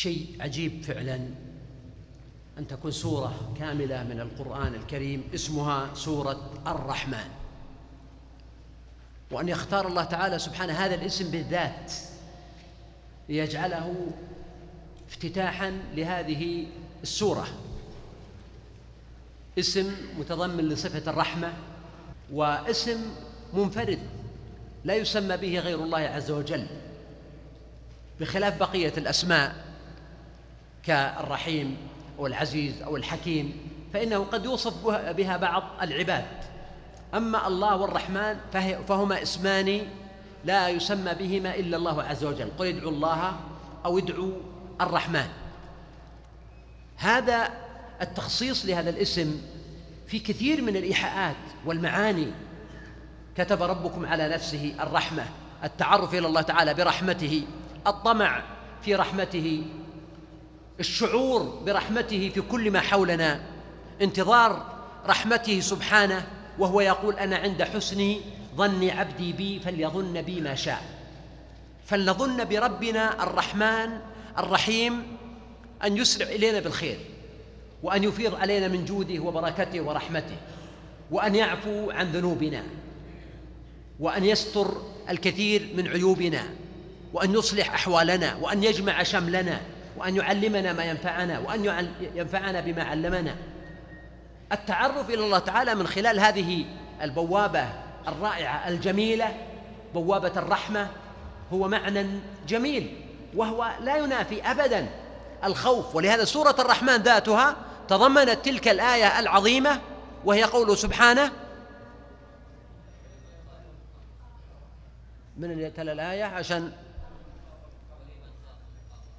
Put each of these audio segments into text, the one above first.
شيء عجيب فعلا. أن تكون سورة كاملة من القرآن الكريم اسمها سورة الرحمن. وأن يختار الله تعالى سبحانه هذا الاسم بالذات ليجعله افتتاحا لهذه السورة. اسم متضمن لصفة الرحمة واسم منفرد لا يسمى به غير الله عز وجل بخلاف بقية الأسماء. كالرحيم أو العزيز أو الحكيم فإنه قد يوصف بها بعض العباد. أما الله والرحمن فهما اسمان لا يسمى بهما إلا الله عز وجل. قل ادعوا الله أو ادعوا الرحمن. هذا التخصيص لهذا الاسم في كثير من الإيحاءات والمعاني. كتب ربكم على نفسه الرحمة التعرف إلى الله تعالى برحمته الطمع في رحمته الشعور برحمته في كل ما حولنا انتظار رحمته سبحانه وهو يقول أنا عند حسن ظن عبدي بي فليظن بي ما شاء. فلنظن بربنا الرحمن الرحيم أن يسرع إلينا بالخير وأن يفيض علينا من جوده وبركته ورحمته وأن يعفو عن ذنوبنا وأن يستر الكثير من عيوبنا وأن يصلح أحوالنا وأن يجمع شملنا. وأن يعلمنا ما ينفعنا وأن ينفعنا بما علمنا. التعرف إلى الله تعالى من خلال هذه البوابة الرائعة الجميلة بوابة الرحمة هو معنى جميل وهو لا ينافي أبدا الخوف. ولهذا سورة الرحمن ذاتها تضمنت تلك الآية العظيمة وهي قوله سبحانه من اللي يتلى الآية؟ عشان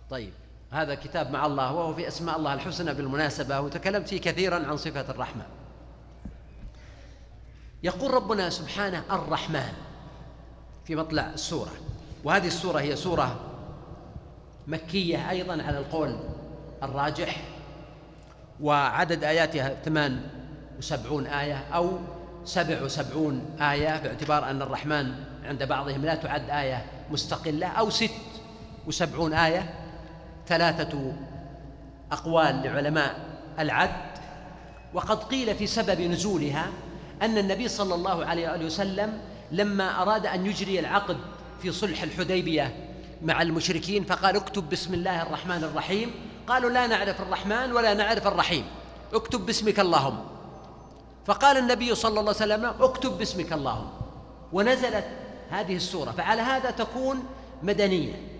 طيب. هذا كتاب مع الله وهو في أسماء الله الحسنى بالمناسبة وتكلمت فيه كثيرا عن صفة الرحمة. يقول ربنا سبحانه الرحمن في مطلع السورة وهذه السورة هي سورة مكية أيضا على القول الراجح وعدد آياتها ثمان وسبعون آية أو سبع وسبعون آية باعتبار أن الرحمن عند بعضهم لا تعد آية مستقلة أو ست وسبعون آية ثلاثة أقوال لعلماء العد. وقد قيل في سبب نزولها أن النبي صلى الله عليه وآله وسلم لما أراد أن يجري العقد في صلح الحديبية مع المشركين فقال اكتب بسم الله الرحمن الرحيم قالوا لا نعرف الرحمن ولا نعرف الرحيم اكتب باسمك اللهم فقال النبي صلى الله عليه وسلم اكتب باسمك اللهم ونزلت هذه السورة فعلى هذا تكون مدنية.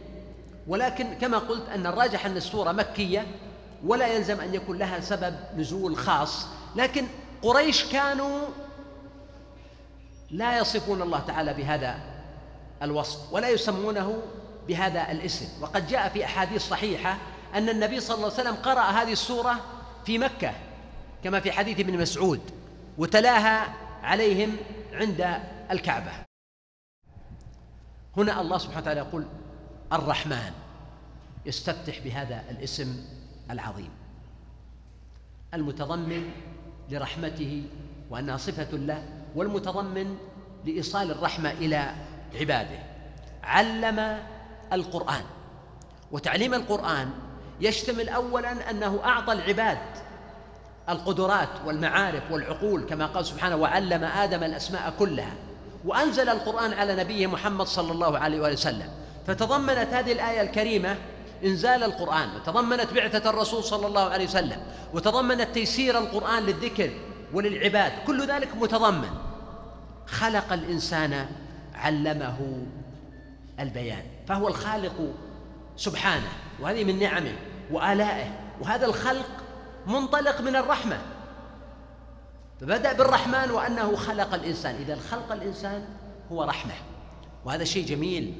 ولكن كما قلت أن الراجح أن السورة مكية ولا يلزم أن يكون لها سبب نزول خاص. لكن قريش كانوا لا يصفون الله تعالى بهذا الوصف ولا يسمونه بهذا الاسم. وقد جاء في أحاديث صحيحة أن النبي صلى الله عليه وسلم قرأ هذه السورة في مكة كما في حديث ابن مسعود وتلاها عليهم عند الكعبة. هنا الله سبحانه وتعالى يقول الرحمن. يستفتح بهذا الاسم العظيم. المتضمن لرحمته وأنها صفة له والمتضمن لإيصال الرحمة إلى عباده. علم القرآن. وتعليم القرآن يشتمل اولا أنه أعطى العباد القدرات والمعارف والعقول كما قال سبحانه وعلم آدم الأسماء كلها وأنزل القرآن على نبيه محمد صلى الله عليه واله وسلم. فتضمنت هذه الآية الكريمة إنزال القرآن وتضمنت بعثة الرسول صلى الله عليه وسلم وتضمنت تيسير القرآن للذكر وللعباد كل ذلك متضمن. خلق الإنسان علمه البيان فهو الخالق سبحانه وهذه من نعمه وآلائه وهذا الخلق منطلق من الرحمة. فبدأ بالرحمن وأنه خلق الإنسان إذا خلق الإنسان هو رحمة وهذا شيء جميل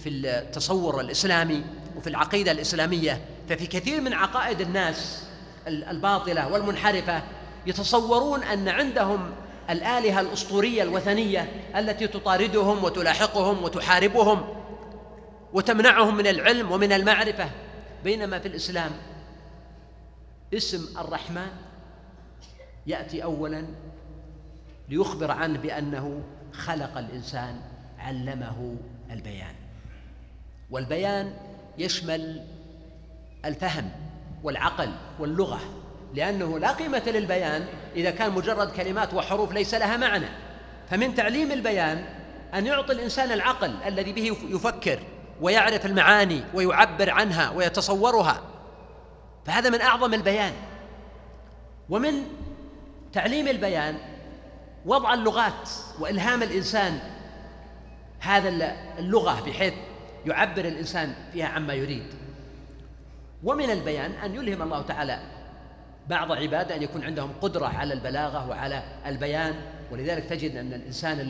في التصور الإسلامي. وفي العقيدة الإسلامية ففي كثير من عقائد الناس الباطلة والمنحرفة يتصورون أن عندهم الآلهة الأسطورية الوثنية التي تطاردهم وتلاحقهم وتحاربهم وتمنعهم من العلم ومن المعرفة. بينما في الإسلام اسم الرحمن يأتي أولا ليخبر عنه بأنه خلق الإنسان علمه البيان. والبيان يشمل الفهم والعقل واللغة لأنه لا قيمة للبيان إذا كان مجرد كلمات وحروف ليس لها معنى. فمن تعليم البيان أن يعطي الإنسان العقل الذي به يفكر ويعرف المعاني ويعبر عنها ويتصورها. فهذا من أعظم البيان. ومن تعليم البيان وضع اللغات وإلهام الإنسان هذا اللغة بحيث يعبر الإنسان فيها عما يريد. ومن البيان أن يلهم الله تعالى بعض عباده أن يكون عندهم قدرة على البلاغة وعلى البيان ولذلك تجد أن الإنسان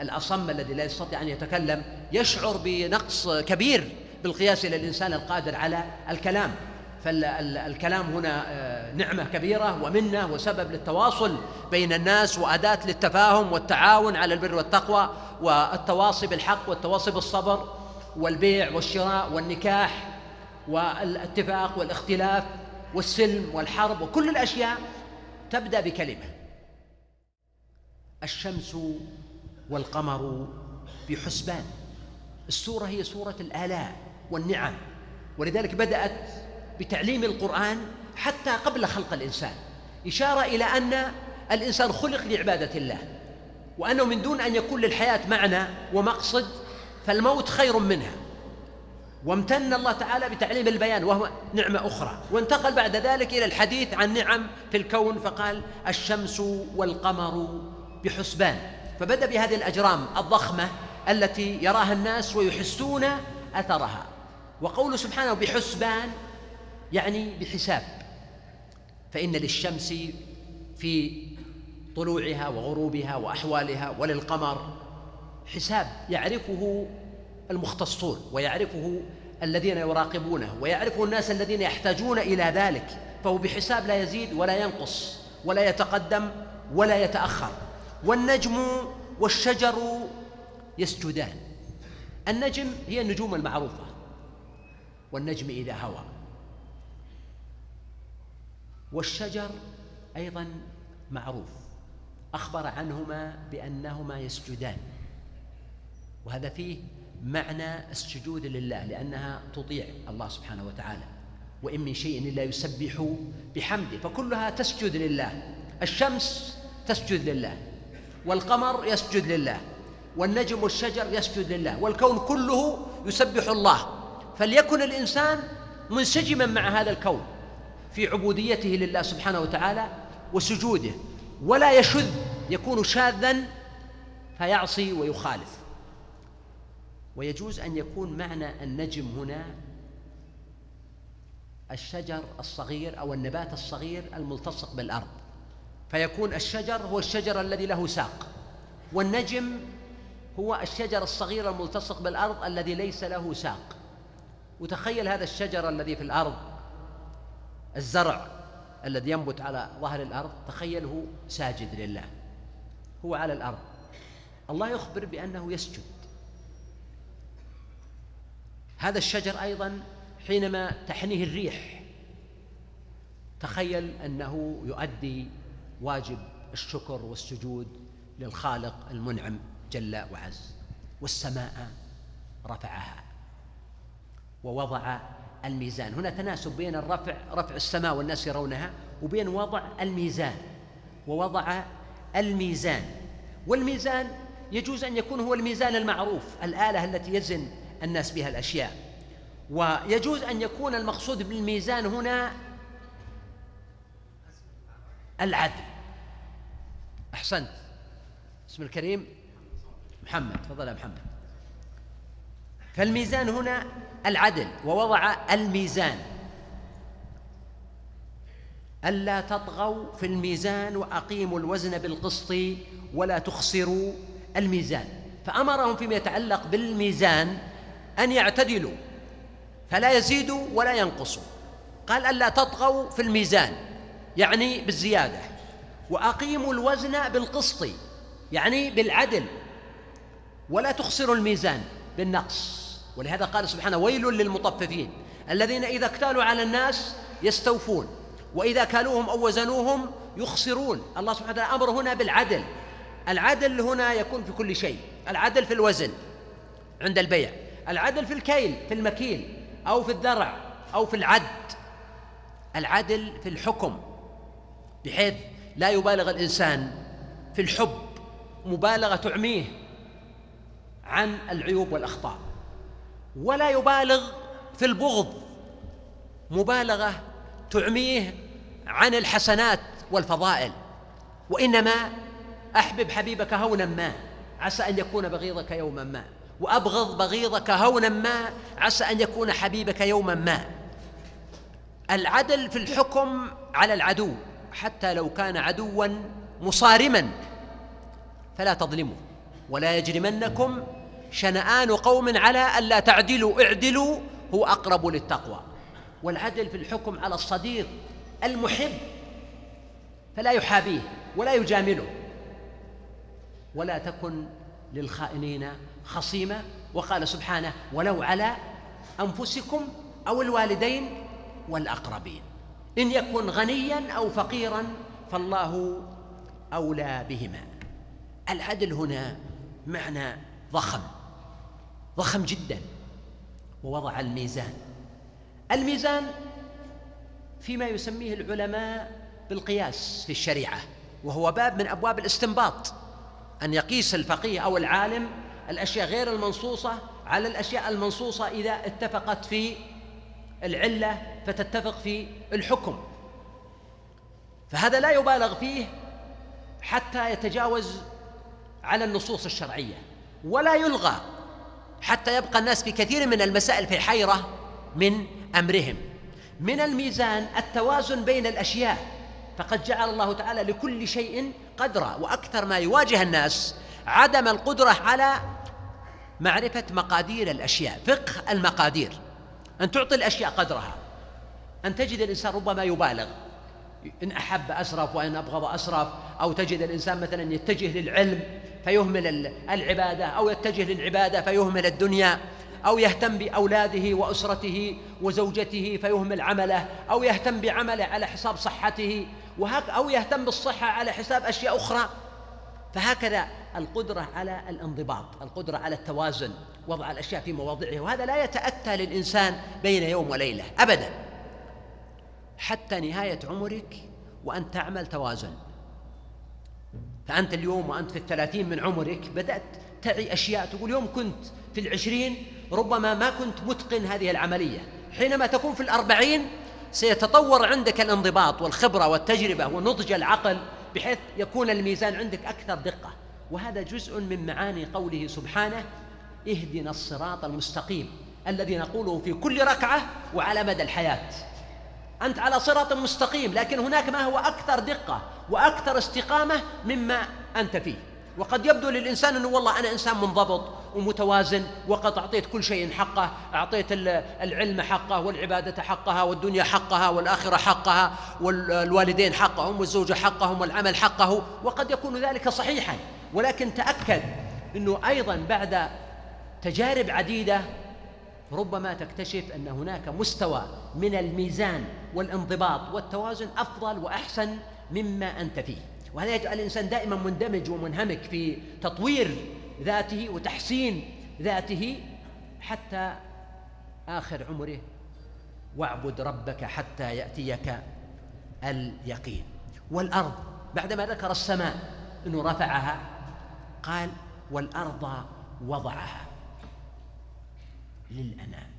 الأصم الذي لا يستطيع أن يتكلم يشعر بنقص كبير بالقياس إلى الإنسان القادر على الكلام. فالكلام هنا آه، نعمة كبيرة ومنة وسبب للتواصل بين الناس وأداة للتفاهم والتعاون على البر والتقوى والتواصي بالحق والتواصي بالصبر. والبيع والشراء والنكاح والاتفاق والاختلاف والسلم والحرب وكل الأشياء تبدأ بكلمة. الشمس والقمر بحسبان. السورة هي سورة الآلاء والنعم. ولذلك بدأت بتعليم القرآن حتى قبل خلق الإنسان. إشارة إلى أن الإنسان خلق لعبادة الله. وأنه من دون أن يكون للحياة معنى ومقصد فالموت خير منها. وامتن الله تعالى بتعليم البيان وهو نعمة أخرى. وانتقل بعد ذلك إلى الحديث عن نعم في الكون فقال الشمس والقمر بحسبان. فبدأ بهذه الأجرام الضخمة التي يراها الناس ويحسون أثرها. وقوله سبحانه بحسبان يعني بحساب. فإن للشمس في طلوعها وغروبها وأحوالها وللقمر حساب يعرفه المختصون ويعرفه الذين يراقبونه ويعرفه الناس الذين يحتاجون إلى ذلك فهو بحساب لا يزيد ولا ينقص ولا يتقدم ولا يتأخر. والنجم والشجر يسجدان. النجم هي النجوم المعروفة. والنجم إذا هوى. والشجر أيضا معروف. أخبر عنهما بأنهما يسجدان. وهذا فيه معنى السجود لله لأنها تطيع الله سبحانه وتعالى. وإن من شيء إلا يسبح بحمده فكلها تسجد لله. الشمس تسجد لله والقمر يسجد لله والنجم والشجر يسجد لله والكون كله يسبح الله. فليكن الإنسان منسجما مع هذا الكون في عبوديته لله سبحانه وتعالى وسجوده ولا يشذ يكون شاذا فيعصي ويخالف. ويجوز أن يكون معنى النجم هنا الشجر الصغير أو النبات الصغير الملتصق بالأرض. فيكون الشجر هو الشجر الذي له ساق والنجم هو الشجر الصغير الملتصق بالأرض الذي ليس له ساق. وتخيل هذا الشجر الذي في الأرض الزرع الذي ينبت على ظهر الأرض تخيله ساجد لله هو على الأرض. الله يخبر بأنه يسجد. هذا الشجر أيضا حينما تحنيه الريح تخيل أنه يؤدي واجب الشكر والسجود للخالق المنعم جل وعز والسماء رفعها ووضع الميزان. هنا تناسب بين الرفع رفع السماء والناس يرونها وبين وضع الميزان ووضع الميزان. والميزان يجوز أن يكون هو الميزان المعروف الآلة التي يزن الناس بها الأشياء. ويجوز أن يكون المقصود بالميزان هنا العدل. أحسنت. اسم الكريم. محمد. تفضل يا محمد. فالميزان هنا العدل ووضع الميزان. ألا تطغوا في الميزان وأقيموا الوزن بالقسط ولا تخسروا الميزان. فأمرهم فيما يتعلق بالميزان أن يعتدلوا فلا يزيدوا ولا ينقصوا قال ألا تطغوا في الميزان يعني بالزيادة. وأقيموا الوزن بالقسط يعني بالعدل. ولا تخسروا الميزان بالنقص. ولهذا قال سبحانه ويل للمطففين الذين إذا اكتالوا على الناس يستوفون وإذا كالوهم أو وزنوهم يخسرون. الله سبحانه وتعالى أمر هنا بالعدل. العدل هنا يكون في كل شيء العدل في الوزن عند البيع. العدل في الكيل في المكيل أو في الذرع أو في العد. العدل في الحكم بحيث لا يبالغ الإنسان في الحب مبالغة تعميه عن العيوب والأخطاء. ولا يبالغ في البغض مبالغة تعميه عن الحسنات والفضائل. وإنما أحبب حبيبك هونا ما عسى أن يكون بغيضك يوما ما. وأبغض بغيضك هونا ما عسى أن يكون حبيبك يوما ما. العدل في الحكم على العدو حتى لو كان عدوا مصارما فلا تظلموا ولا يجرمنكم شنآن قوم على ألا تعدلوا اعدلوا هو أقرب للتقوى. والعدل في الحكم على الصديق المحب فلا يحابيه ولا يجامله. ولا تكن للخائنين خصيمة وقال سبحانه ولو على أنفسكم أو الوالدين والأقربين إن يكن غنيا أو فقيرا فالله أولى بهما. العدل هنا معنى ضخم ضخم جدا ووضع الميزان. الميزان فيما يسميه العلماء بالقياس في الشريعة وهو باب من أبواب الاستنباط أن يقيس الفقيه أو العالم الأشياء غير المنصوصة على الأشياء المنصوصة إذا اتفقت في العلة فتتفق في الحكم. فهذا لا يبالغ فيه حتى يتجاوز على النصوص الشرعية ولا يلغى حتى يبقى الناس في كثير من المسائل في حيره من أمرهم. من الميزان التوازن بين الأشياء فقد جعل الله تعالى لكل شيء قدرا وأكثر ما يواجه الناس عدم القدرة على معرفة مقادير الأشياء فقه المقادير. أن تعطي الأشياء قدرها. أن تجد الإنسان ربما يبالغ. إن أحب أسرف وإن أبغض أسرف أو تجد الإنسان مثلا يتجه للعلم فيهمل العبادة أو يتجه للعبادة فيهمل الدنيا أو يهتم بأولاده وأسرته وزوجته فيهمل عمله أو يهتم بعمله على حساب صحته وهك أو يهتم بالصحة على حساب أشياء أخرى. فهكذا القدرة على الانضباط القدرة على التوازن وضع الأشياء في مواضعها وهذا لا يتأتى للإنسان بين يوم وليلة أبدا. حتى نهاية عمرك وأنت تعمل توازن. فأنت اليوم وأنت في الثلاثين من عمرك بدأت تعي أشياء تقول يوم كنت في العشرين ربما ما كنت متقن هذه العملية. حينما تكون في الأربعين سيتطور عندك الانضباط والخبرة والتجربة ونضج العقل بحيث يكون الميزان عندك أكثر دقة. وهذا جزء من معاني قوله سبحانه اهدنا الصراط المستقيم الذي نقوله في كل ركعة وعلى مدى الحياة. أنت على صراط مستقيم لكن هناك ما هو أكثر دقة وأكثر استقامة مما أنت فيه. وقد يبدو للإنسان أنه والله أنا إنسان منضبط ومتوازن وقد أعطيت كل شيء حقه أعطيت العلم حقه والعبادة حقها والدنيا حقها والآخرة حقها والوالدين حقهم والزوجة حقهم والعمل حقه وقد يكون ذلك صحيحا. ولكن تأكد أنه أيضا بعد تجارب عديدة ربما تكتشف أن هناك مستوى من الميزان والانضباط والتوازن أفضل وأحسن مما أنت فيه. وهذا يجعل الإنسان دائما مندمج ومنهمك في تطوير ذاته وتحسين ذاته حتى آخر عمره. واعبد ربك حتى يأتيك اليقين. والأرض بعدما ذكر السماء إنه رفعها قال والأرض وضعها للأنام.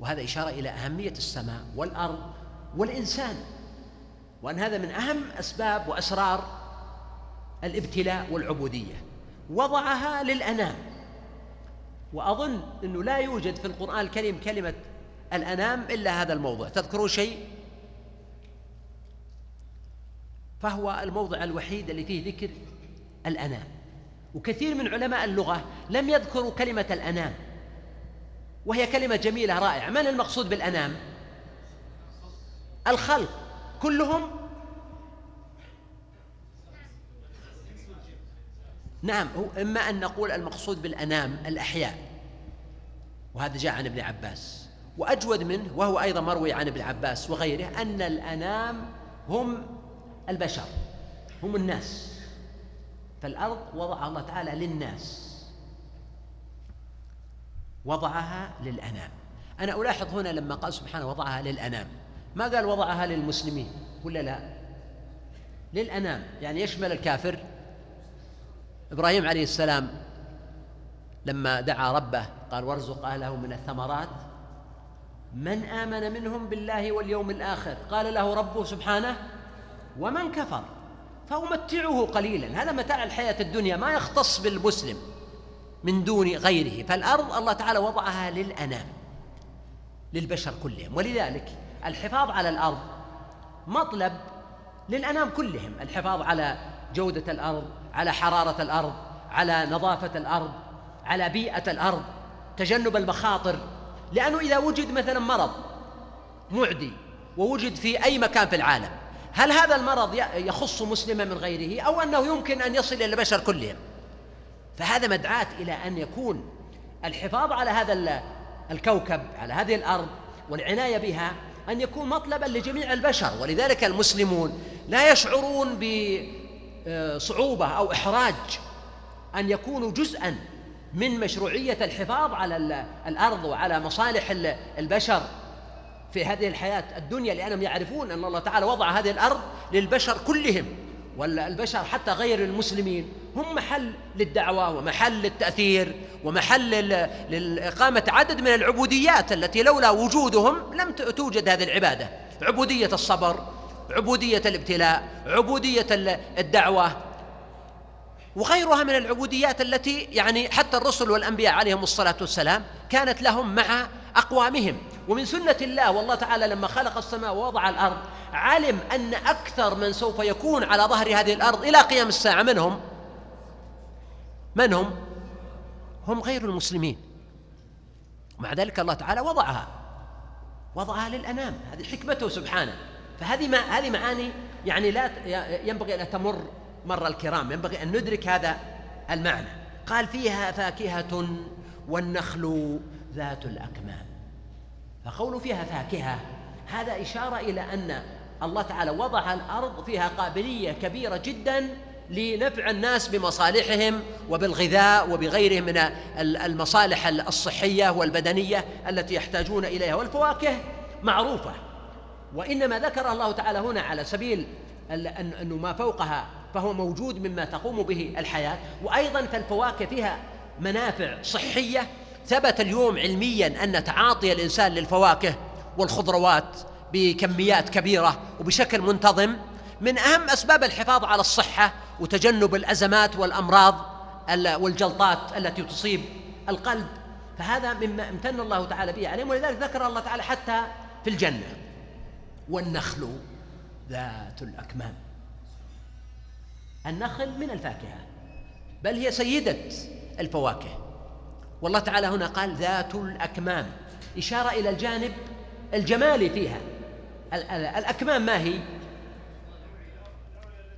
وهذا إشارة إلى أهمية السماء والأرض والإنسان. وأن هذا من أهم أسباب وأسرار الابتلاء والعبودية. وضعها للأنام. وأظن أنه لا يوجد في القرآن الكريم كلمة الأنام إلا هذا الموضع. تذكروا شيء؟ فهو الموضع الوحيد اللي فيه ذكر الأنام. وكثير من علماء اللغة لم يذكروا كلمة الأنام. وهي كلمة جميلة رائعة. من المقصود بالأنام؟ الخلق. كلهم نعم هو إما أن نقول المقصود بالأنام الأحياء وهذا جاء عن ابن عباس. وأجود منه وهو أيضا مروي عن ابن عباس وغيره أن الأنام هم البشر هم الناس. فالأرض وضعها الله تعالى للناس وضعها للأنام. أنا ألاحظ هنا لما قال سبحانه وضعها للأنام. ما قال وضعها للمسلمين؟ ولا لا؟ للأنام يعني يشمل الكافر إبراهيم عليه السلام لما دعا ربه قال وارزق أهله من الثمرات من آمن منهم بالله واليوم الآخر؟ قال له ربه سبحانه ومن كفر فأمتعه قليلا. هذا متاع الحياة الدنيا ما يختص بالمسلم من دون غيره. فالأرض الله تعالى وضعها للأنام للبشر كلهم. ولذلك الحفاظ على الأرض مطلب للأنام كلهم. الحفاظ على جودة الأرض على حرارة الأرض على نظافة الأرض على بيئة الأرض تجنب المخاطر. لأنه إذا وجد مثلا مرض معدي ووجد في أي مكان في العالم هل هذا المرض يخص مسلما من غيره أو أنه يمكن أن يصل إلى البشر كلهم؟ فهذا مدعاة إلى أن يكون الحفاظ على هذا الكوكب على هذه الأرض والعناية بها أن يكون مطلبا لجميع البشر. ولذلك المسلمون لا يشعرون بصعوبة أو إحراج أن يكونوا جزءا من مشروعية الحفاظ على الأرض وعلى مصالح البشر في هذه الحياة الدنيا لأنهم يعرفون أن الله تعالى وضع هذه الأرض للبشر كلهم والبشر حتى غير المسلمين. هم محل للدعوة ومحل للتأثير ومحل لإقامة عدد من العبوديات التي لولا وجودهم لم توجد هذه العبادة. عبودية الصبر عبودية الابتلاء عبودية الدعوة وغيرها من العبوديات التي يعني حتى الرسل والأنبياء عليهم الصلاة والسلام كانت لهم مع أقوامهم. ومن سنة الله والله تعالى لما خلق السماء ووضع الأرض علم أن أكثر من سوف يكون على ظهر هذه الأرض إلى قيام الساعة. من هم؟ من هم؟ هم غير المسلمين. ومع ذلك الله تعالى وضعها وضعها للأنام. هذه حكمته سبحانه. فهذه ما هذه معاني يعني لا ينبغي أن تمر مر الكرام ينبغي أن ندرك هذا المعنى. قال فيها فاكهة والنخل ذات الأكمام. فقول فيها فاكهة هذا إشارة إلى أن الله تعالى وضع الأرض فيها قابلية كبيرة جدا لنفع الناس بمصالحهم وبالغذاء وبغيره من المصالح الصحية والبدنية التي يحتاجون إليها. والفواكه معروفة. وإنما ذكر الله تعالى هنا على سبيل أنه ما فوقها فهو موجود مما تقوم به الحياة وأيضا فالفواكه فيها منافع صحية ثبت اليوم علميا أن تعاطي الإنسان للفواكه والخضروات بكميات كبيرة وبشكل منتظم من أهم أسباب الحفاظ على الصحة وتجنب الأزمات والأمراض والجلطات التي تصيب القلب فهذا مما امتن الله تعالى به عليهم ولذلك ذكر الله تعالى حتى في الجنة. والنخل ذات الأكمام. النخل من الفاكهة بل هي سيدة الفواكه. والله تعالى هنا قال ذات الأكمام إشارة إلى الجانب الجمالي فيها. الأكمام ما هي؟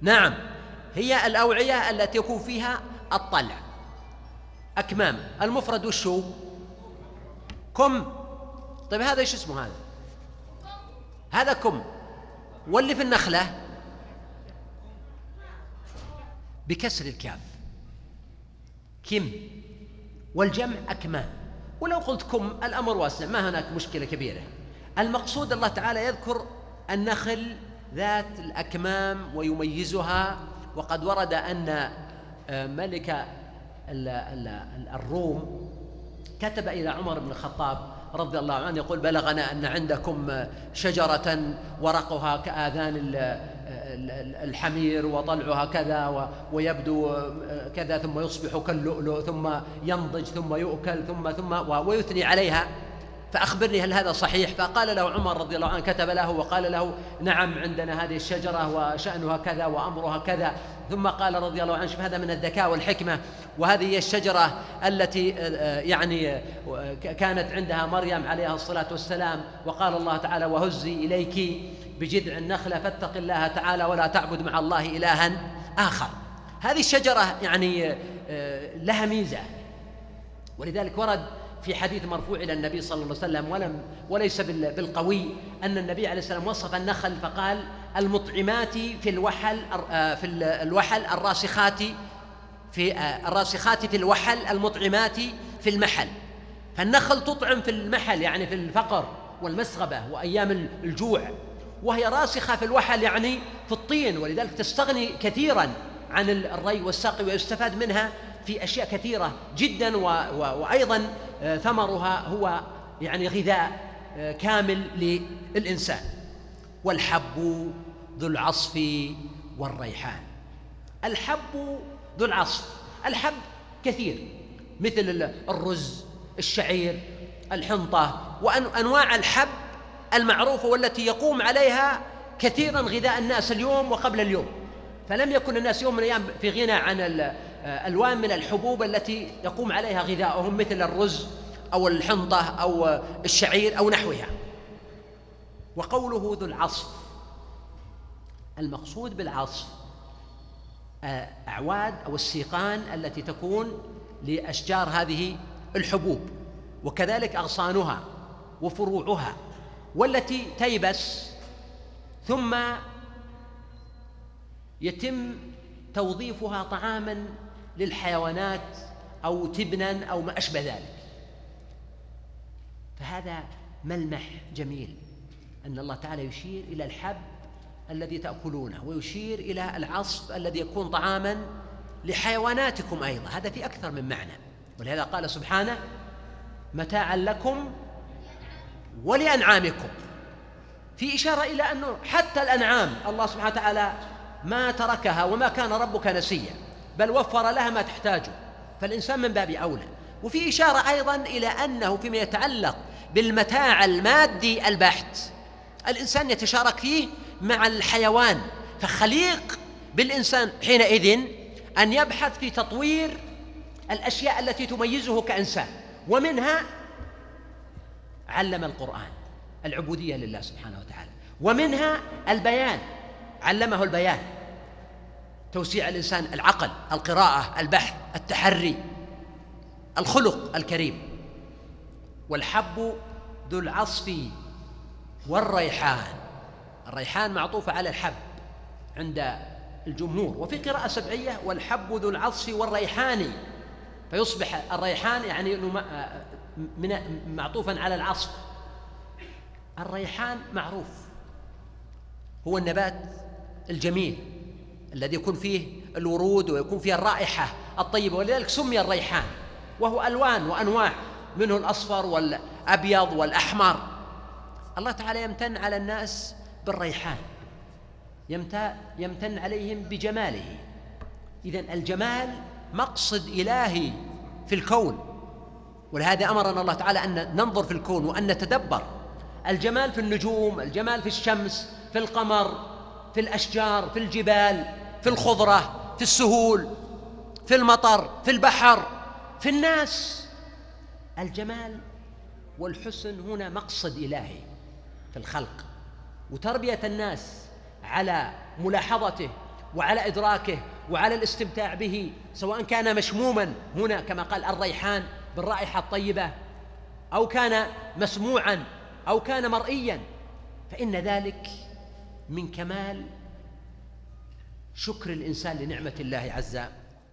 نعم هي الأوعية التي يكون فيها الطلع. أكمام المفرد وشو كم؟ طيب هذا إيش اسمه هذا؟ هذا كم واللي في النخلة. بكسر الكاف. كم. والجمع أكمام. ولو قلت كم الأمر واسع ما هناك مشكلة كبيرة. المقصود الله تعالى يذكر النخل ذات الأكمام ويميزها. وقد ورد أن آه، ملك الروم كتب إلى عمر بن الخطاب رضي الله عنه يقول بلغنا أن عندكم شجرة ورقها كآذان الحمير وطلعها كذا ويبدو كذا ثم يصبح كاللؤلؤ ثم ينضج ثم يؤكل ثم ثم ويثني عليها. فأخبرني هل هذا صحيح؟ فقال له عمر رضي الله عنه كتب له وقال له نعم عندنا هذه الشجرة وشأنها كذا وأمرها كذا. ثم قال رضي الله عنه شوف هذا من الذكاء والحكمة. وهذه هي الشجرة التي آه، يعني آه، كانت عندها مريم عليها الصلاة والسلام وقال الله تعالى وهزي إليك بجذع النخلة فاتق الله تعالى ولا تعبد مع الله إلها آخر. هذه الشجرة يعني آه، لها ميزة. ولذلك ورد في حديث مرفوع إلى النبي صلى الله عليه وسلم ولم وليس بالقوي أن النبي عليه السلام وصف النخل فقال المطعمات في الوحل آه، في الوحل الراسخات في آه، الراسخات في الوحل المطعمات في المحل. فالنخل تطعم في المحل يعني في الفقر والمسغبة وأيام الجوع. وهي راسخة في الوحل يعني في الطين ولذلك تستغني كثيرا عن الري والسقي ويستفاد منها في أشياء كثيرة جدا و وأيضا آه، ثمرها هو يعني غذاء كامل للإنسان. والحب ذو العصف والريحان. الحب ذو العصف. الحب كثير مثل الرز الشعير الحنطة وأنواع الحب المعروفة والتي يقوم عليها كثيرا غذاء الناس اليوم وقبل اليوم. فلم يكن الناس يوم من الأيام في غنى عن الألوان من الحبوب التي يقوم عليها غذاؤهم مثل الرز أو الحنطة أو الشعير أو نحوها. وقوله ذو العصف. المقصود بالعصف أعواد أو السيقان التي تكون لأشجار هذه الحبوب وكذلك أغصانها وفروعها والتي تيبس ثم يتم توظيفها طعاما للحيوانات أو تبنا أو ما أشبه ذلك. فهذا ملمح جميل. أن الله تعالى يشير إلى الحب الذي تأكلونه ويشير إلى العصف الذي يكون طعاما لحيواناتكم أيضا. هذا في أكثر من معنى. ولهذا قال سبحانه متاعا لكم ولأنعامكم. في إشارة إلى أنه حتى الأنعام الله سبحانه وتعالى ما تركها وما كان ربك نسيا بل وفر لها ما تحتاجه. فالإنسان من باب أولى. وفي إشارة أيضا إلى أنه فيما يتعلق بالمتاع المادي البحت. الإنسان يتشارك فيه مع الحيوان فخليق بالإنسان حينئذ أن يبحث في تطوير الأشياء التي تميزه كإنسان ومنها علم القرآن العبودية لله سبحانه وتعالى ومنها البيان علمه البيان توسيع الإنسان العقل القراءة البحث التحري الخلق الكريم والحب ذو العصف والريحان. الريحان معطوفة على الحب عند الجمهور وفي قراءة سبعية والحب ذو العصف والريحان. فيصبح الريحان يعني من معطوفا على العصف. الريحان معروف هو النبات الجميل الذي يكون فيه الورود ويكون فيه الرائحة الطيبة ولذلك سمي الريحان وهو ألوان وأنواع منه الأصفر والأبيض والأحمر. الله تعالى يمتن على الناس بالريحان. يمتن عليهم بجماله. إذا الجمال مقصد إلهي في الكون. ولهذا أمرنا الله تعالى أن ننظر في الكون وأن نتدبر. الجمال في النجوم الجمال في الشمس في القمر في الأشجار في الجبال في الخضرة في السهول في المطر في البحر في الناس. الجمال والحسن هنا مقصد إلهي. في الخلق وتربية الناس على ملاحظته وعلى إدراكه وعلى الاستمتاع به سواء كان مشموما هنا كما قال الريحان بالرائحة الطيبة أو كان مسموعا أو كان مرئيا. فإن ذلك من كمال شكر الإنسان لنعمة الله عز وجل